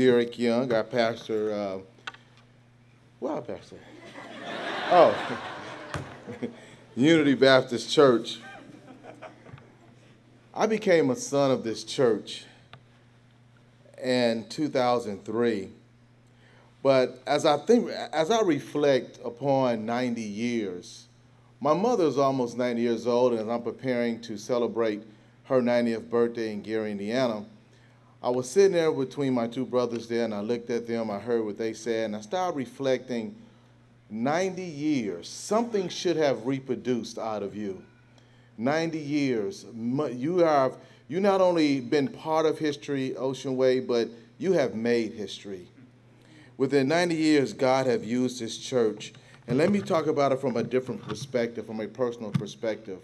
Derek Young, our pastor. Uh, well, pastor. Oh, Unity Baptist Church. I became a son of this church in 2003. But as I think, as I reflect upon 90 years, my mother is almost 90 years old, and I'm preparing to celebrate her 90th birthday in Gary, Indiana, I was sitting there between my two brothers there, and I looked at them, I heard what they said, and I started reflecting 90 years, something should have reproduced out of you. 90 years, you have you not only been part of history, Ocean Way, but you have made history. Within 90 years, God have used this church. And let me talk about it from a different perspective, from a personal perspective.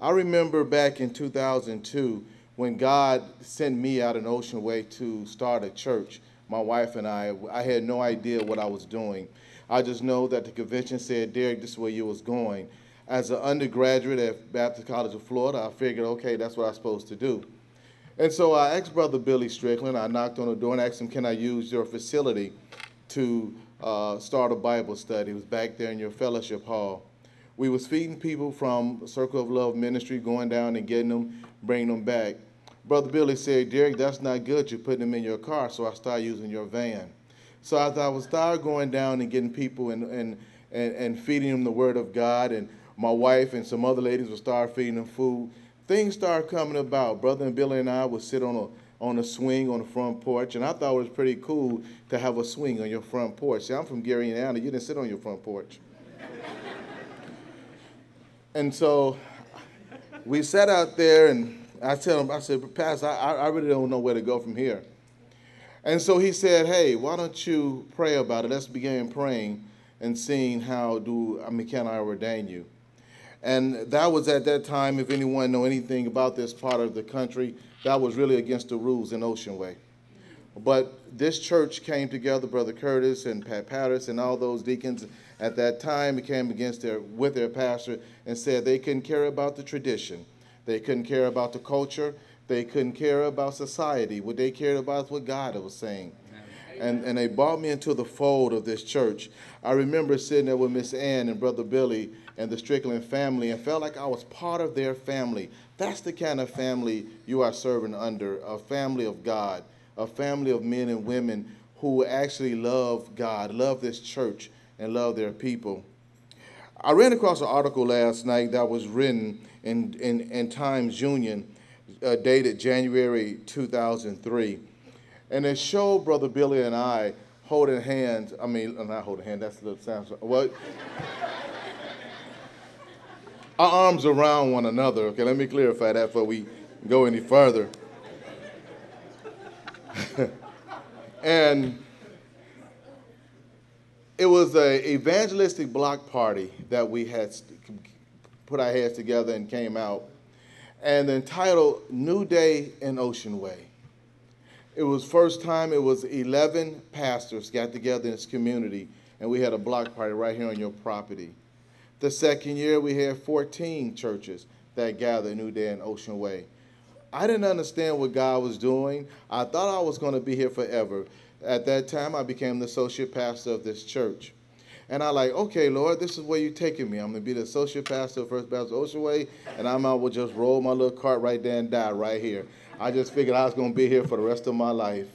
I remember back in 2002 when God sent me out an Ocean Way to start a church, my wife and I, I had no idea what I was doing. I just know that the convention said, Derek, this is where you was going. As an undergraduate at Baptist College of Florida, I figured, okay, that's what I'm supposed to do. And so I asked Brother Billy Strickland, I knocked on the door and asked him, can I use your facility to uh, start a Bible study? It was back there in your fellowship hall. We was feeding people from Circle of Love Ministry, going down and getting them, bringing them back. Brother Billy said, Derek, that's not good. You're putting them in your car. So I started using your van. So as I was started going down and getting people and, and, and, and feeding them the word of God, and my wife and some other ladies would start feeding them food, things started coming about. Brother and Billy and I would sit on a on a swing on the front porch, and I thought it was pretty cool to have a swing on your front porch. See, I'm from Gary, Indiana. You didn't sit on your front porch. and so we sat out there and I tell him, I said, Pastor, I, I really don't know where to go from here. And so he said, Hey, why don't you pray about it? Let's begin praying and seeing how do I mean, can I ordain you? And that was at that time, if anyone know anything about this part of the country, that was really against the rules in Ocean Way. But this church came together, Brother Curtis and Pat Patterson, and all those deacons at that time came against their with their pastor and said they couldn't care about the tradition. They couldn't care about the culture. They couldn't care about society. What they cared about is what God was saying. And, and they brought me into the fold of this church. I remember sitting there with Miss Ann and Brother Billy and the Strickland family and felt like I was part of their family. That's the kind of family you are serving under a family of God, a family of men and women who actually love God, love this church, and love their people. I ran across an article last night that was written in, in, in Times Union, uh, dated January 2003. And it showed Brother Billy and I holding hands. I mean, uh, not holding hands, that's a little sounds. Well, our arms around one another. Okay, let me clarify that before we go any further. and it was a evangelistic block party that we had put our heads together and came out, and entitled New Day in Ocean Way. It was first time it was 11 pastors got together in this community, and we had a block party right here on your property. The second year, we had 14 churches that gathered New Day in Ocean Way. I didn't understand what God was doing. I thought I was going to be here forever. At that time, I became the associate pastor of this church. And I like, okay, Lord, this is where you're taking me. I'm gonna be the associate pastor of First Baptist Ocean Way, and I'm out will just roll my little cart right there and die right here. I just figured I was gonna be here for the rest of my life.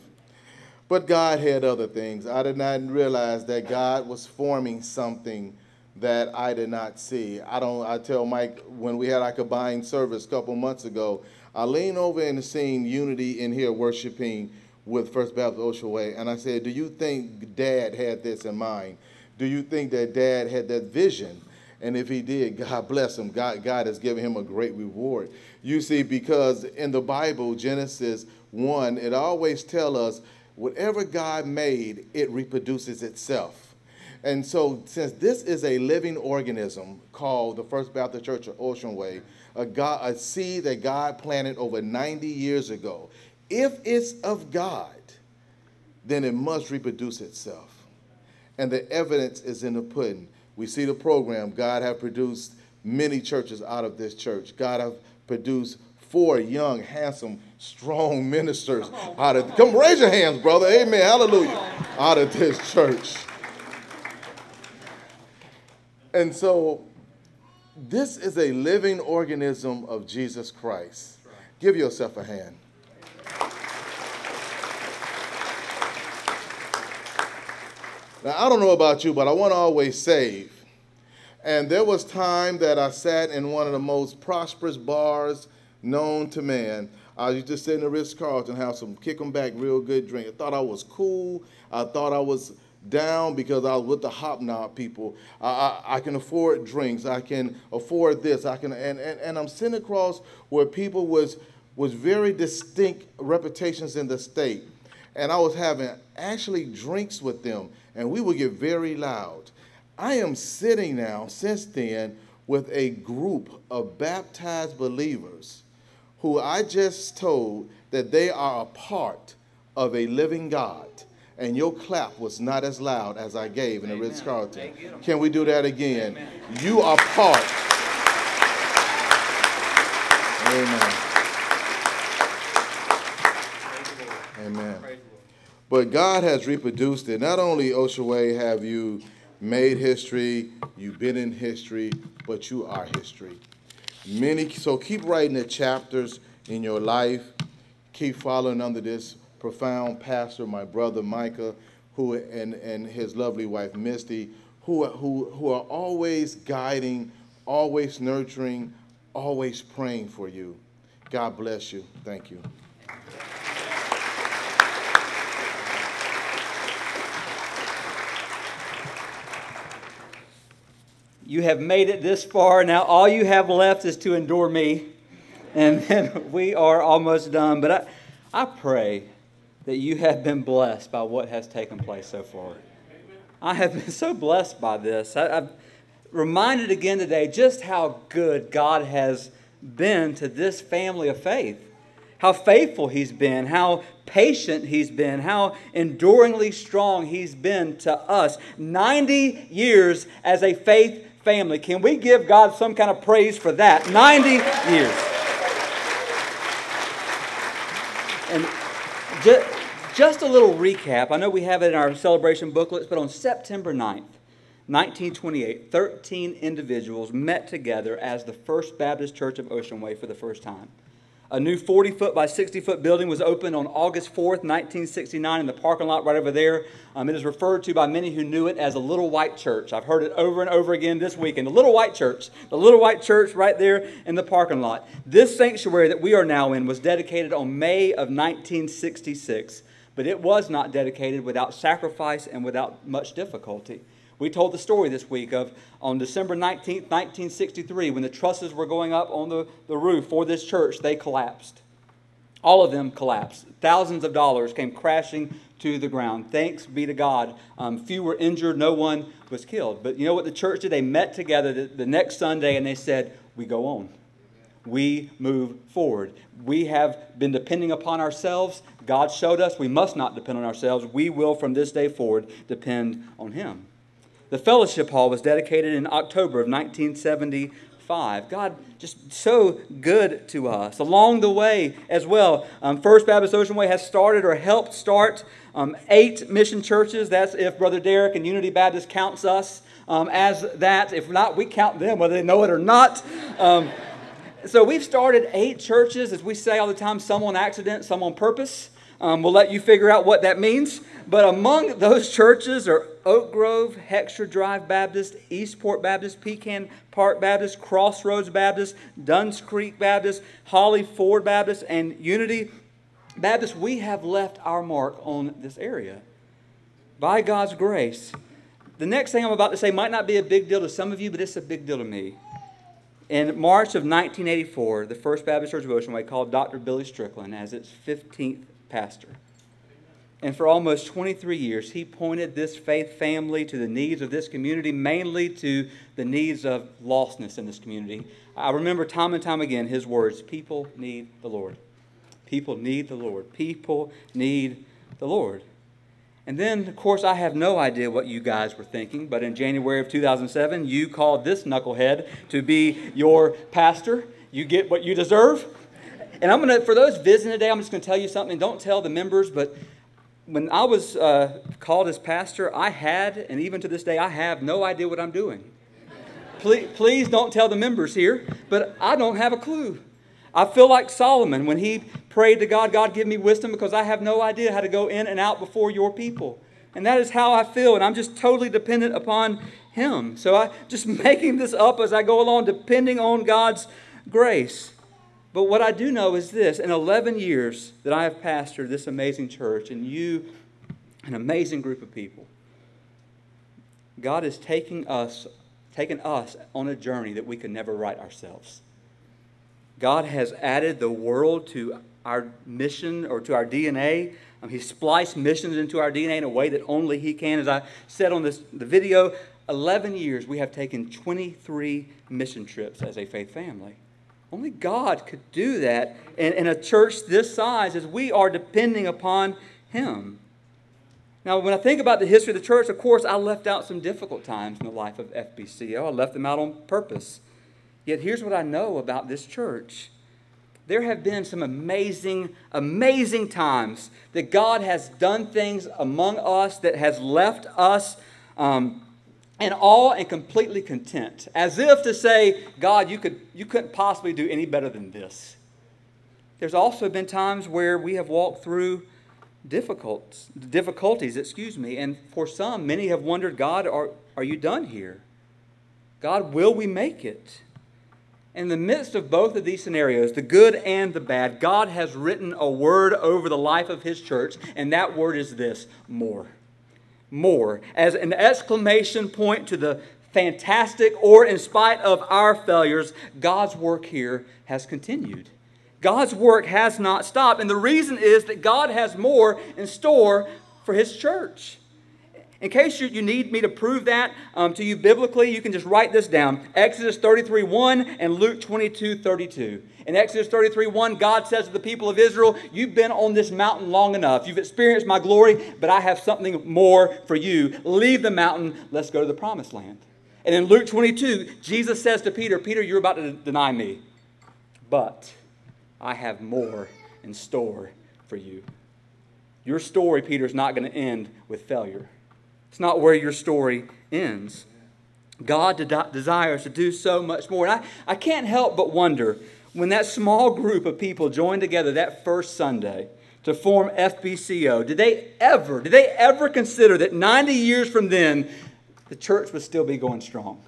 But God had other things. I did not realize that God was forming something that I did not see. I don't. I tell Mike when we had our combined service a couple months ago, I leaned over and seen Unity in here worshiping with First Baptist Ocean Way, and I said, "Do you think Dad had this in mind?" Do you think that dad had that vision? And if he did, God bless him. God, God has given him a great reward. You see, because in the Bible, Genesis 1, it always tells us whatever God made, it reproduces itself. And so, since this is a living organism called the First Baptist Church of Ocean Way, a, God, a seed that God planted over 90 years ago, if it's of God, then it must reproduce itself and the evidence is in the pudding. We see the program. God have produced many churches out of this church. God have produced four young, handsome, strong ministers out of come raise your hands, brother. Amen. Hallelujah. Out of this church. And so this is a living organism of Jesus Christ. Give yourself a hand. Now, I don't know about you, but I want to always save. And there was time that I sat in one of the most prosperous bars known to man. I used to sit in the Ritz Carlton, have some kick 'em back real good drink. I thought I was cool. I thought I was down because I was with the hobnob people. I, I, I, can afford drinks. I can afford this. I can, and, and, and I'm sitting across where people was was very distinct reputations in the state, and I was having actually drinks with them and we would get very loud. I am sitting now, since then, with a group of baptized believers who I just told that they are a part of a living God. And your clap was not as loud as I gave in the Ritz Carlton. Can we do that again? Amen. You are part. Amen. Amen. But God has reproduced it. Not only Ocean Way have you made history, you've been in history, but you are history. Many so keep writing the chapters in your life. Keep following under this profound pastor, my brother Micah, who and, and his lovely wife Misty, who, who, who are always guiding, always nurturing, always praying for you. God bless you. Thank you. You have made it this far. Now, all you have left is to endure me. And then we are almost done. But I, I pray that you have been blessed by what has taken place so far. I have been so blessed by this. I, I've reminded again today just how good God has been to this family of faith. How faithful He's been, how patient He's been, how enduringly strong He's been to us. 90 years as a faith family. Can we give God some kind of praise for that? 90 years. And just, just a little recap. I know we have it in our celebration booklets, but on September 9th, 1928, 13 individuals met together as the First Baptist Church of Ocean Way for the first time. A new 40 foot by 60 foot building was opened on August 4th, 1969, in the parking lot right over there. Um, it is referred to by many who knew it as a little white church. I've heard it over and over again this week. weekend. The little white church, the little white church right there in the parking lot. This sanctuary that we are now in was dedicated on May of 1966, but it was not dedicated without sacrifice and without much difficulty. We told the story this week of on December 19th, 1963, when the trusses were going up on the, the roof for this church, they collapsed. All of them collapsed. Thousands of dollars came crashing to the ground. Thanks be to God. Um, few were injured, no one was killed. But you know what the church did? They met together the, the next Sunday and they said, We go on. We move forward. We have been depending upon ourselves. God showed us we must not depend on ourselves. We will, from this day forward, depend on Him. The fellowship hall was dedicated in October of 1975. God just so good to us. Along the way as well, um, First Baptist Ocean Way has started or helped start um, eight mission churches. That's if Brother Derek and Unity Baptist counts us um, as that. If not, we count them whether they know it or not. Um, so we've started eight churches, as we say all the time, some on accident, some on purpose. Um, we'll let you figure out what that means. But among those churches are Oak Grove, Heckscher Drive Baptist, Eastport Baptist, Pecan Park Baptist, Crossroads Baptist, Duns Creek Baptist, Holly Ford Baptist, and Unity Baptist. We have left our mark on this area by God's grace. The next thing I'm about to say might not be a big deal to some of you, but it's a big deal to me. In March of 1984, the First Baptist Church of Ocean Way called Dr. Billy Strickland as its 15th pastor. And for almost 23 years, he pointed this faith family to the needs of this community, mainly to the needs of lostness in this community. I remember time and time again his words people need the Lord. People need the Lord. People need the Lord. And then, of course, I have no idea what you guys were thinking, but in January of 2007, you called this knucklehead to be your pastor. You get what you deserve. And I'm going to, for those visiting today, I'm just going to tell you something. Don't tell the members, but when I was uh, called as pastor, I had, and even to this day, I have no idea what I'm doing. please, please don't tell the members here, but I don't have a clue. I feel like Solomon when he prayed to God, God, give me wisdom because I have no idea how to go in and out before your people. And that is how I feel, and I'm just totally dependent upon Him. So I just making this up as I go along, depending on God's grace. But what I do know is this in 11 years that I have pastored this amazing church, and you, an amazing group of people, God is taking us, taking us on a journey that we could never write ourselves. God has added the world to our mission or to our DNA. Um, he spliced missions into our DNA in a way that only He can. As I said on this the video, 11 years we have taken 23 mission trips as a faith family. Only God could do that in, in a church this size as we are depending upon Him. Now, when I think about the history of the church, of course, I left out some difficult times in the life of FBCO. I left them out on purpose. Yet here's what I know about this church. There have been some amazing, amazing times that God has done things among us that has left us um, in awe and completely content, as if to say, God, you, could, you couldn't possibly do any better than this. There's also been times where we have walked through difficulties, difficulties, excuse me, and for some, many have wondered, God, are, are you done here? God, will we make it? In the midst of both of these scenarios, the good and the bad, God has written a word over the life of His church, and that word is this more. More. As an exclamation point to the fantastic, or in spite of our failures, God's work here has continued. God's work has not stopped. And the reason is that God has more in store for His church. In case you, you need me to prove that um, to you biblically, you can just write this down Exodus 33 1 and Luke 22 32. In Exodus 33 1, God says to the people of Israel, You've been on this mountain long enough. You've experienced my glory, but I have something more for you. Leave the mountain, let's go to the promised land. And in Luke 22, Jesus says to Peter, Peter, you're about to deny me, but I have more in store for you. Your story, Peter, is not going to end with failure. It's not where your story ends. God de- desires to do so much more. And I, I can't help but wonder when that small group of people joined together that first Sunday to form FBCO, did they ever, did they ever consider that 90 years from then, the church would still be going strong?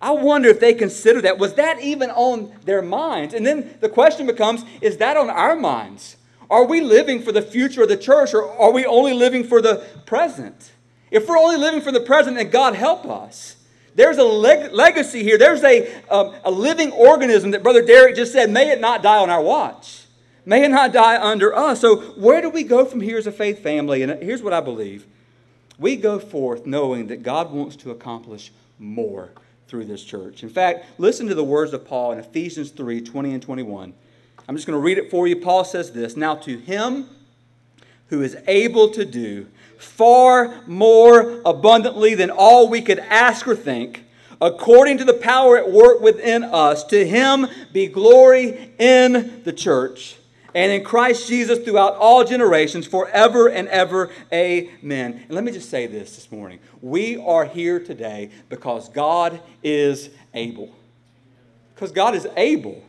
I wonder if they considered that. Was that even on their minds? And then the question becomes is that on our minds? Are we living for the future of the church or are we only living for the present? If we're only living for the present, then God help us. There's a leg- legacy here. There's a, um, a living organism that Brother Derek just said, may it not die on our watch. May it not die under us. So, where do we go from here as a faith family? And here's what I believe we go forth knowing that God wants to accomplish more through this church. In fact, listen to the words of Paul in Ephesians 3 20 and 21. I'm just going to read it for you. Paul says this Now, to him who is able to do far more abundantly than all we could ask or think, according to the power at work within us. To him be glory in the church and in Christ Jesus throughout all generations, forever and ever. Amen. And let me just say this this morning. We are here today because God is able. Because God is able.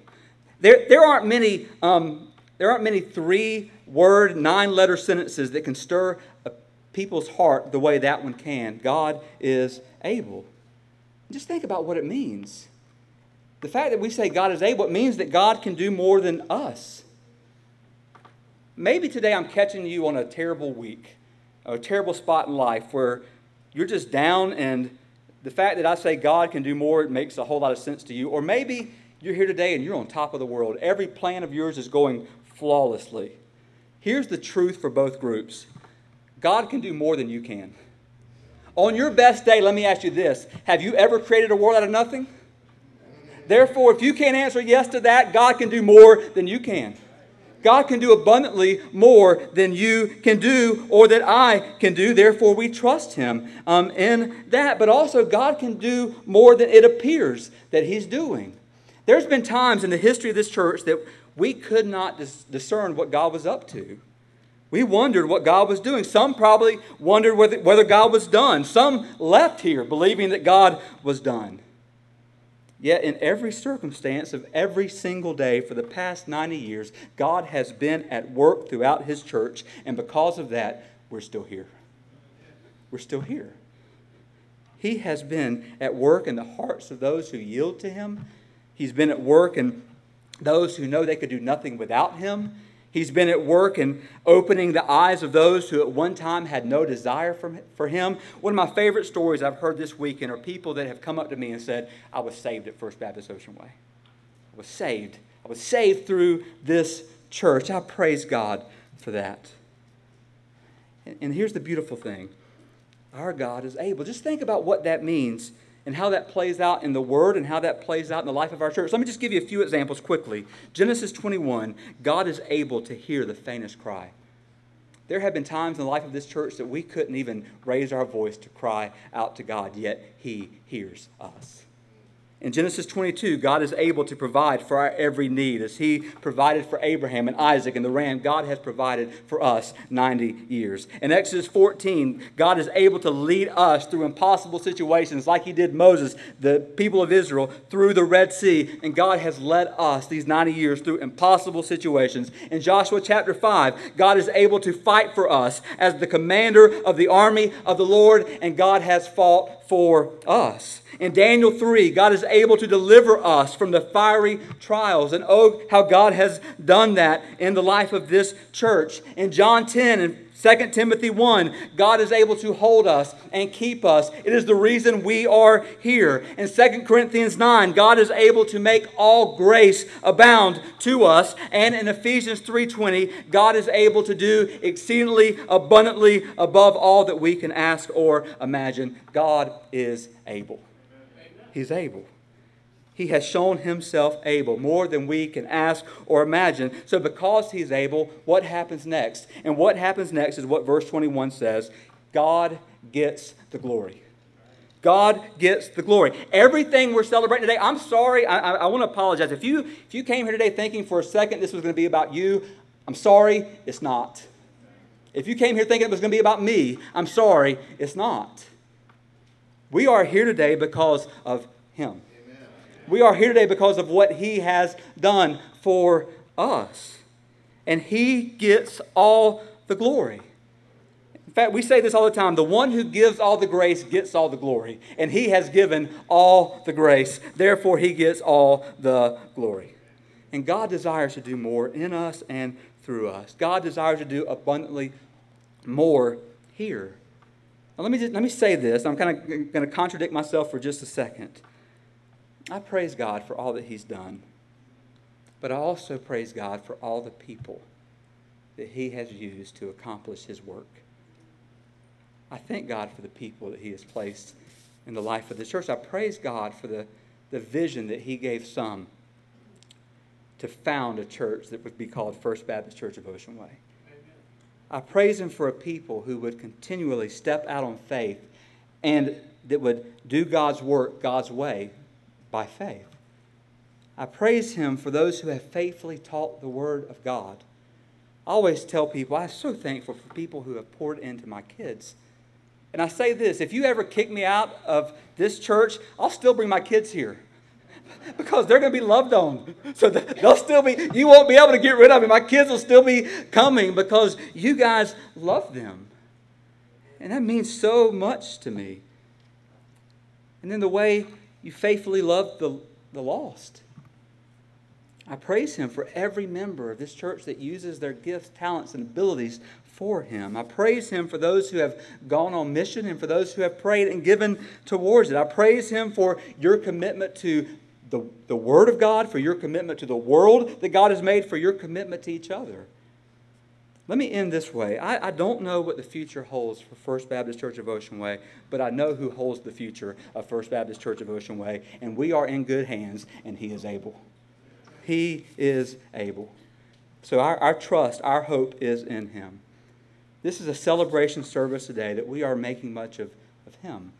There, there aren't many. Um, there aren't many three word, nine letter sentences that can stir a people's heart the way that one can. God is able. Just think about what it means. The fact that we say God is able, it means that God can do more than us. Maybe today I'm catching you on a terrible week, a terrible spot in life where you're just down, and the fact that I say God can do more it makes a whole lot of sense to you. Or maybe you're here today and you're on top of the world. Every plan of yours is going flawlessly. Here's the truth for both groups God can do more than you can. On your best day, let me ask you this Have you ever created a world out of nothing? Therefore, if you can't answer yes to that, God can do more than you can. God can do abundantly more than you can do or that I can do. Therefore, we trust Him um, in that. But also, God can do more than it appears that He's doing. There's been times in the history of this church that we could not dis- discern what God was up to. We wondered what God was doing. Some probably wondered whether, whether God was done. Some left here believing that God was done. Yet, in every circumstance of every single day for the past 90 years, God has been at work throughout His church, and because of that, we're still here. We're still here. He has been at work in the hearts of those who yield to Him. He's been at work and those who know they could do nothing without Him. He's been at work and opening the eyes of those who at one time had no desire for him. One of my favorite stories I've heard this weekend are people that have come up to me and said, I was saved at First Baptist Ocean Way. I was saved. I was saved through this church. I praise God for that. And here's the beautiful thing our God is able. Just think about what that means and how that plays out in the Word and how that plays out in the life of our church. Let me just give you a few examples quickly. Genesis 21, God is able to hear the faintest cry. There have been times in the life of this church that we couldn't even raise our voice to cry out to God, yet He hears us. In Genesis 22, God is able to provide for our every need. As He provided for Abraham and Isaac and the ram, God has provided for us 90 years. In Exodus 14, God is able to lead us through impossible situations like He did Moses, the people of Israel, through the Red Sea. And God has led us these 90 years through impossible situations. In Joshua chapter 5, God is able to fight for us as the commander of the army of the Lord, and God has fought for us. In Daniel 3, God is able to deliver us from the fiery trials. And oh, how God has done that in the life of this church. In John 10 and 2 Timothy 1, God is able to hold us and keep us. It is the reason we are here. In 2 Corinthians 9, God is able to make all grace abound to us. And in Ephesians 3:20, God is able to do exceedingly abundantly above all that we can ask or imagine. God is able. He's able. He has shown himself able, more than we can ask or imagine. So, because he's able, what happens next? And what happens next is what verse 21 says God gets the glory. God gets the glory. Everything we're celebrating today, I'm sorry, I, I, I want to apologize. If you, if you came here today thinking for a second this was going to be about you, I'm sorry, it's not. If you came here thinking it was going to be about me, I'm sorry, it's not. We are here today because of Him. We are here today because of what He has done for us. And He gets all the glory. In fact, we say this all the time the one who gives all the grace gets all the glory. And He has given all the grace. Therefore, He gets all the glory. And God desires to do more in us and through us. God desires to do abundantly more here. Now, let me, just, let me say this. I'm kind of going to contradict myself for just a second. I praise God for all that He's done, but I also praise God for all the people that He has used to accomplish His work. I thank God for the people that He has placed in the life of the church. I praise God for the, the vision that He gave some to found a church that would be called First Baptist Church of Ocean Way. I praise Him for a people who would continually step out on faith and that would do God's work God's way by faith. I praise Him for those who have faithfully taught the Word of God. I always tell people, I'm so thankful for people who have poured into my kids. And I say this if you ever kick me out of this church, I'll still bring my kids here because they're going to be loved on. So they'll still be, you won't be able to get rid of me. My kids will still be coming because you guys love them. And that means so much to me. And then the way you faithfully love the, the lost. I praise Him for every member of this church that uses their gifts, talents, and abilities for Him. I praise Him for those who have gone on mission and for those who have prayed and given towards it. I praise Him for your commitment to the, the Word of God, for your commitment to the world that God has made, for your commitment to each other. Let me end this way. I, I, don't know what the future holds for First Baptist Church of Ocean Way, but I know who holds the future of First Baptist Church of Ocean Way, and we are in good hands, and He is able. He is able. So our, our trust, our hope is in Him. This is a celebration service today that we are making much of, of Him.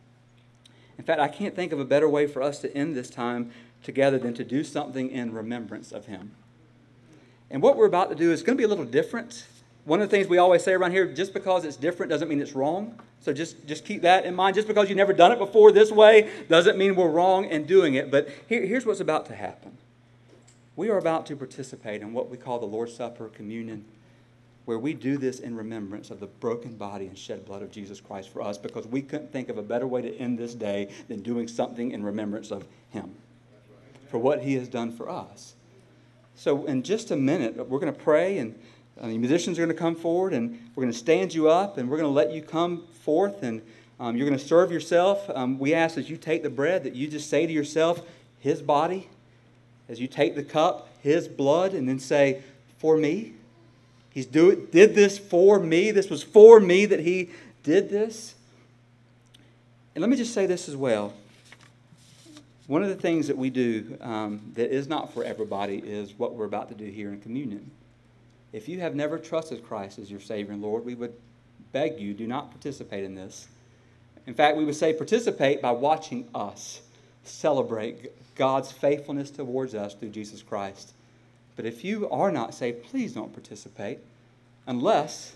In fact, I can't think of a better way for us to end this time together than to do something in remembrance of him. And what we're about to do is going to be a little different. One of the things we always say around here just because it's different doesn't mean it's wrong. So just, just keep that in mind. Just because you've never done it before this way doesn't mean we're wrong in doing it. But here, here's what's about to happen we are about to participate in what we call the Lord's Supper communion, where we do this in remembrance of the broken body and shed blood of Jesus Christ for us because we couldn't think of a better way to end this day than doing something in remembrance of Him for what He has done for us. So, in just a minute, we're going to pray, and uh, the musicians are going to come forward, and we're going to stand you up, and we're going to let you come forth, and um, you're going to serve yourself. Um, we ask as you take the bread that you just say to yourself, His body as you take the cup, his blood, and then say, For me. He's do it, did this for me. This was for me that he did this. And let me just say this as well. One of the things that we do um, that is not for everybody is what we're about to do here in communion. If you have never trusted Christ as your Savior and Lord, we would beg you do not participate in this. In fact, we would say participate by watching us celebrate God's faithfulness towards us through Jesus Christ. But if you are not saved, please don't participate unless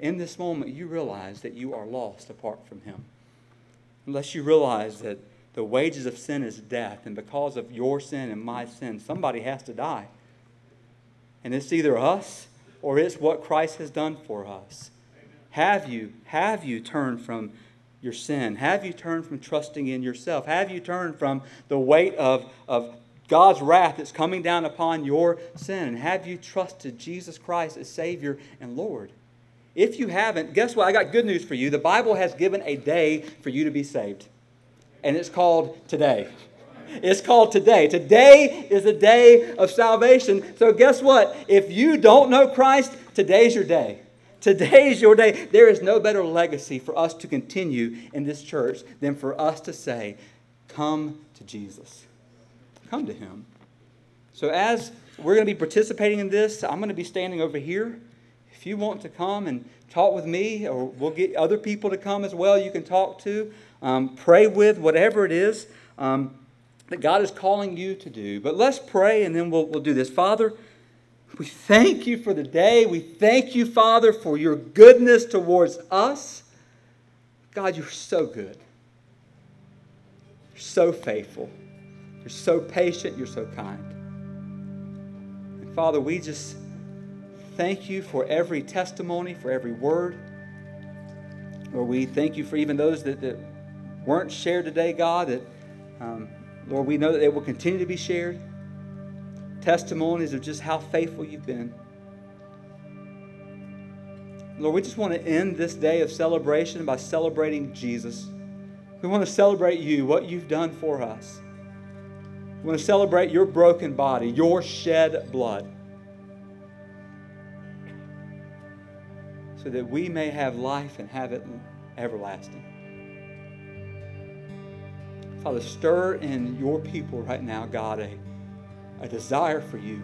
in this moment you realize that you are lost apart from Him. Unless you realize that the wages of sin is death, and because of your sin and my sin, somebody has to die. And it's either us or it's what Christ has done for us. Have you, have you turned from your sin? Have you turned from trusting in yourself? Have you turned from the weight of, of God's wrath that's coming down upon your sin? And have you trusted Jesus Christ as Savior and Lord? If you haven't, guess what? I got good news for you. The Bible has given a day for you to be saved, and it's called today. It's called today. Today is a day of salvation. So, guess what? If you don't know Christ, today's your day. Today is your day. There is no better legacy for us to continue in this church than for us to say, Come to Jesus. Come to Him. So, as we're going to be participating in this, I'm going to be standing over here. If you want to come and talk with me, or we'll get other people to come as well, you can talk to, um, pray with, whatever it is um, that God is calling you to do. But let's pray and then we'll, we'll do this. Father, we thank you for the day. We thank you, Father, for your goodness towards us. God, you're so good. You're so faithful. You're so patient. You're so kind. And Father, we just thank you for every testimony, for every word. Lord, we thank you for even those that, that weren't shared today, God, that, um, Lord, we know that they will continue to be shared testimonies of just how faithful you've been. Lord, we just want to end this day of celebration by celebrating Jesus. We want to celebrate you, what you've done for us. We want to celebrate your broken body, your shed blood, so that we may have life and have it everlasting. Father, stir in your people right now, God, a a desire for you.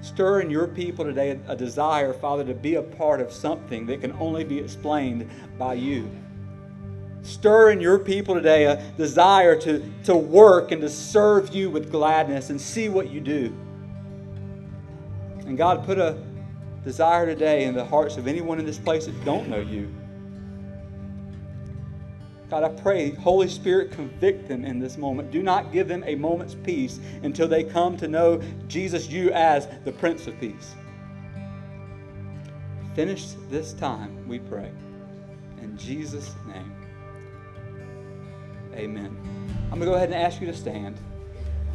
Stir in your people today a, desire, Father, to be a part of something that can only be explained by you. Stir in your people today a desire to, to work and to serve you with gladness and see what you do. And God, put a desire today in the hearts of anyone in this place that don't know you God, I pray, Holy Spirit, convict them in this moment. Do not give them a moment's peace until they come to know Jesus, you as the Prince of Peace. Finish this time, we pray. In Jesus' name, amen. I'm going to go ahead and ask you to stand.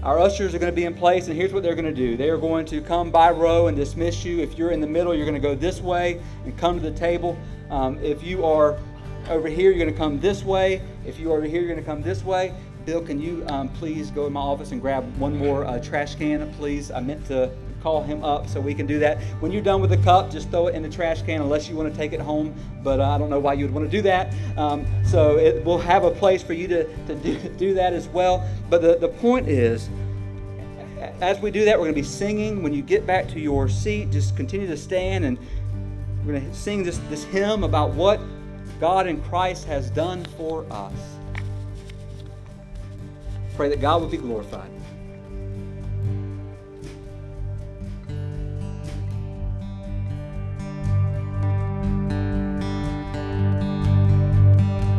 Our ushers are going to be in place, and here's what they're going to do. They are going to come by row and dismiss you. If you're in the middle, you're going to go this way and come to the table. Um, if you are over here, you're going to come this way. If you're over here, you're going to come this way. Bill, can you um, please go in my office and grab one more uh, trash can, please? I meant to call him up so we can do that. When you're done with the cup, just throw it in the trash can unless you want to take it home. But uh, I don't know why you would want to do that. Um, so it, we'll have a place for you to, to do, do that as well. But the, the point is, as we do that, we're going to be singing. When you get back to your seat, just continue to stand and we're going to sing this, this hymn about what God in Christ has done for us. Pray that God will be glorified.